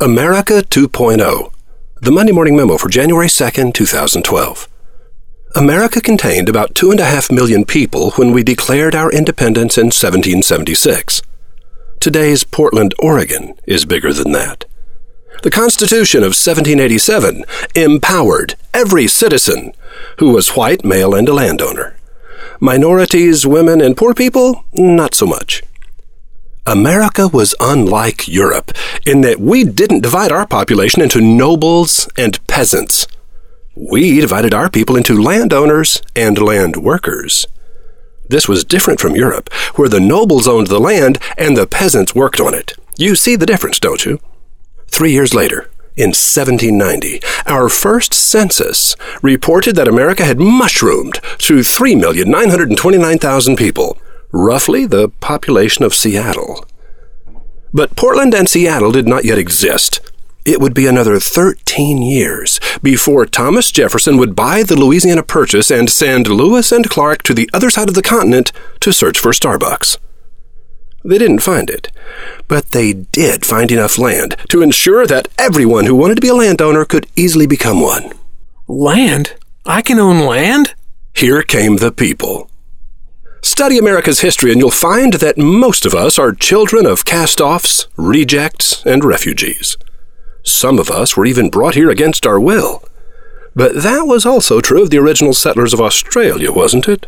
America 2.0, the Monday Morning Memo for January 2nd, 2012. America contained about two and a half million people when we declared our independence in 1776. Today's Portland, Oregon is bigger than that. The Constitution of 1787 empowered every citizen who was white, male, and a landowner. Minorities, women, and poor people, not so much. America was unlike Europe in that we didn't divide our population into nobles and peasants. We divided our people into landowners and land workers. This was different from Europe, where the nobles owned the land and the peasants worked on it. You see the difference, don't you? Three years later, in 1790, our first census reported that America had mushroomed to 3,929,000 people roughly the population of Seattle. But Portland and Seattle did not yet exist. It would be another 13 years before Thomas Jefferson would buy the Louisiana Purchase and send Lewis and Clark to the other side of the continent to search for Starbucks. They didn't find it, but they did find enough land to ensure that everyone who wanted to be a landowner could easily become one. Land? I can own land? Here came the people. Study America's history and you'll find that most of us are children of cast offs, rejects, and refugees. Some of us were even brought here against our will. But that was also true of the original settlers of Australia, wasn't it?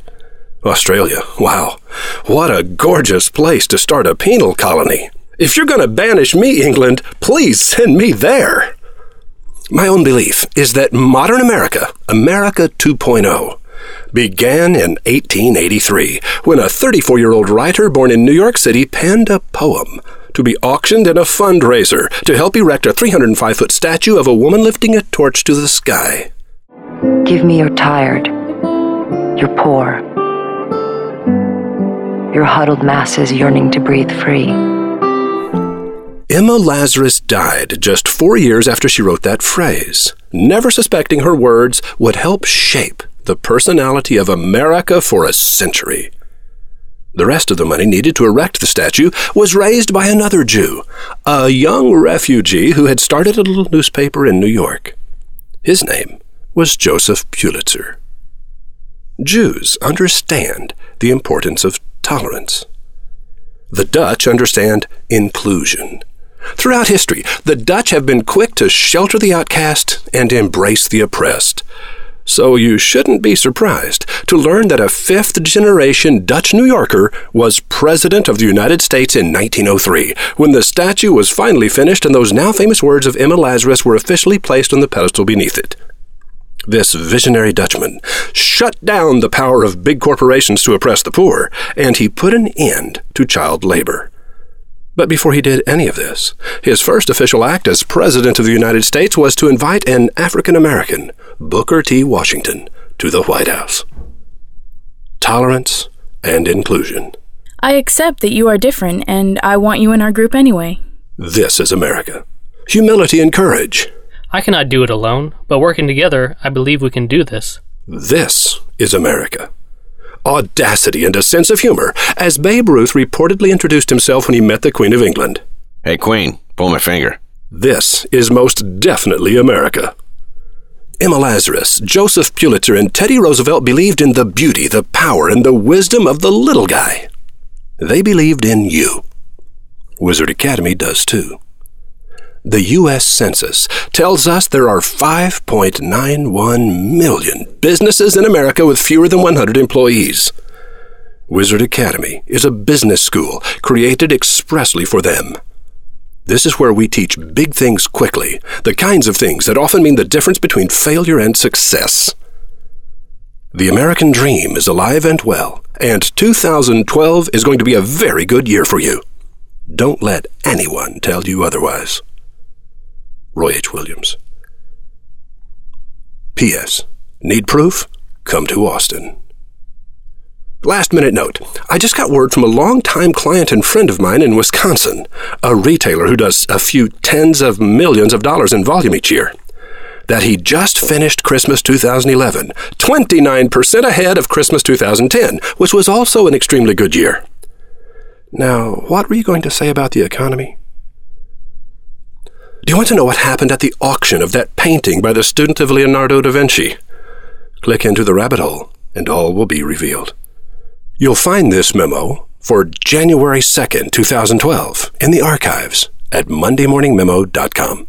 Australia, wow. What a gorgeous place to start a penal colony. If you're going to banish me, England, please send me there. My own belief is that modern America, America 2.0, began in 1883 when a 34 year old writer born in New York City penned a poem to be auctioned in a fundraiser to help erect a 305 foot statue of a woman lifting a torch to the sky. Give me your tired, your poor, your huddled masses yearning to breathe free. Emma Lazarus died just four years after she wrote that phrase, never suspecting her words would help shape the personality of America for a century. The rest of the money needed to erect the statue was raised by another Jew, a young refugee who had started a little newspaper in New York. His name was Joseph Pulitzer. Jews understand the importance of tolerance. The Dutch understand inclusion. Throughout history, the Dutch have been quick to shelter the outcast and embrace the oppressed. So you shouldn't be surprised to learn that a fifth generation Dutch New Yorker was President of the United States in 1903, when the statue was finally finished and those now famous words of Emma Lazarus were officially placed on the pedestal beneath it. This visionary Dutchman shut down the power of big corporations to oppress the poor, and he put an end to child labor. But before he did any of this, his first official act as President of the United States was to invite an African American, Booker T. Washington, to the White House. Tolerance and inclusion. I accept that you are different, and I want you in our group anyway. This is America. Humility and courage. I cannot do it alone, but working together, I believe we can do this. This is America. Audacity and a sense of humor, as Babe Ruth reportedly introduced himself when he met the Queen of England. Hey, Queen, pull my finger. This is most definitely America. Emma Lazarus, Joseph Pulitzer, and Teddy Roosevelt believed in the beauty, the power, and the wisdom of the little guy. They believed in you. Wizard Academy does too. The U.S. Census tells us there are 5.91 million businesses in America with fewer than 100 employees. Wizard Academy is a business school created expressly for them. This is where we teach big things quickly, the kinds of things that often mean the difference between failure and success. The American dream is alive and well, and 2012 is going to be a very good year for you. Don't let anyone tell you otherwise. Roy H. Williams. P.S. Need proof? Come to Austin. Last minute note. I just got word from a longtime client and friend of mine in Wisconsin, a retailer who does a few tens of millions of dollars in volume each year, that he just finished Christmas 2011, 29% ahead of Christmas 2010, which was also an extremely good year. Now, what were you going to say about the economy? Do you want to know what happened at the auction of that painting by the student of Leonardo da Vinci? Click into the rabbit hole, and all will be revealed. You'll find this memo for January 2nd, 2012 in the archives at mondaymorningmemo.com.